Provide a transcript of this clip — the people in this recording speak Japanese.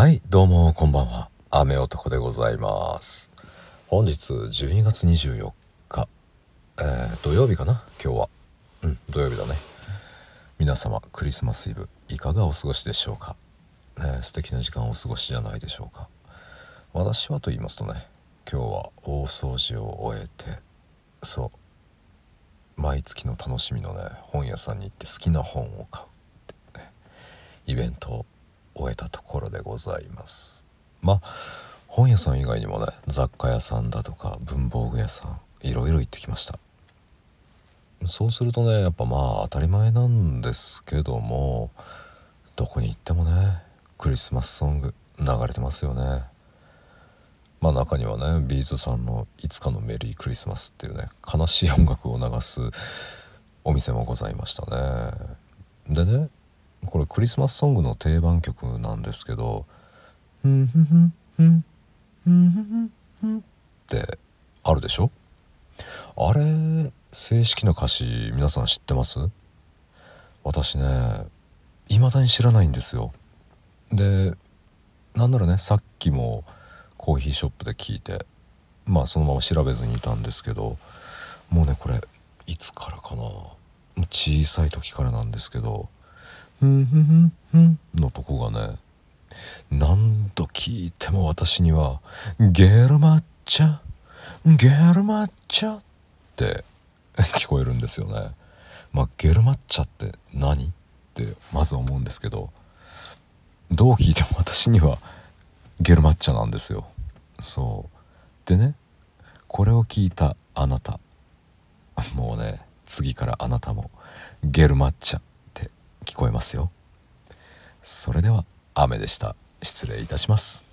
はいどうもこんばんは。雨男でございます。本日12月24日、えー、土曜日かな？今日は。うん土曜日だね。皆様クリスマスイブいかがお過ごしでしょうか、ね、素敵な時間をお過ごしじゃないでしょうか？私はと言いますとね今日は大掃除を終えてそう毎月の楽しみのね本屋さんに行って好きな本を買うってねイベントを終えたところでございます。まあ本屋さん以外にもね雑貨屋さんだとか文房具屋さんいろいろ行ってきました。そうするとねやっぱまあ当たり前なんですけどもどこに行ってもねクリスマスソング流れてますよね。まあ中にはねビーズさんの「いつかのメリークリスマス」っていうね悲しい音楽を流すお店もございましたね。でねこれクリスマスソングの定番曲なんですけど「ふんふんふんふんふんふんふん」ってあるでしょ？あれ正式な歌詞皆さん知ってます？私ね未だに知らないんですよ。でなんならねさっきもコーヒーショップで聞いてまあそのまま調べずにいたんですけどもうねこれいつからかな？小さい時からなんですけどふんふんふんふん。のとこがね何度聞いても私にはゲルマッチャゲルマッチャって 聞こえるんですよね。まあ、ゲルマッチャって何？ってまず思うんですけどどう聞いても私にはゲルマッチャなんですよ。そう。でねこれを聞いたあなた。もうね次からあなたもゲルマッチャ。聞こえますよ。それでは雨でした。失礼いたします。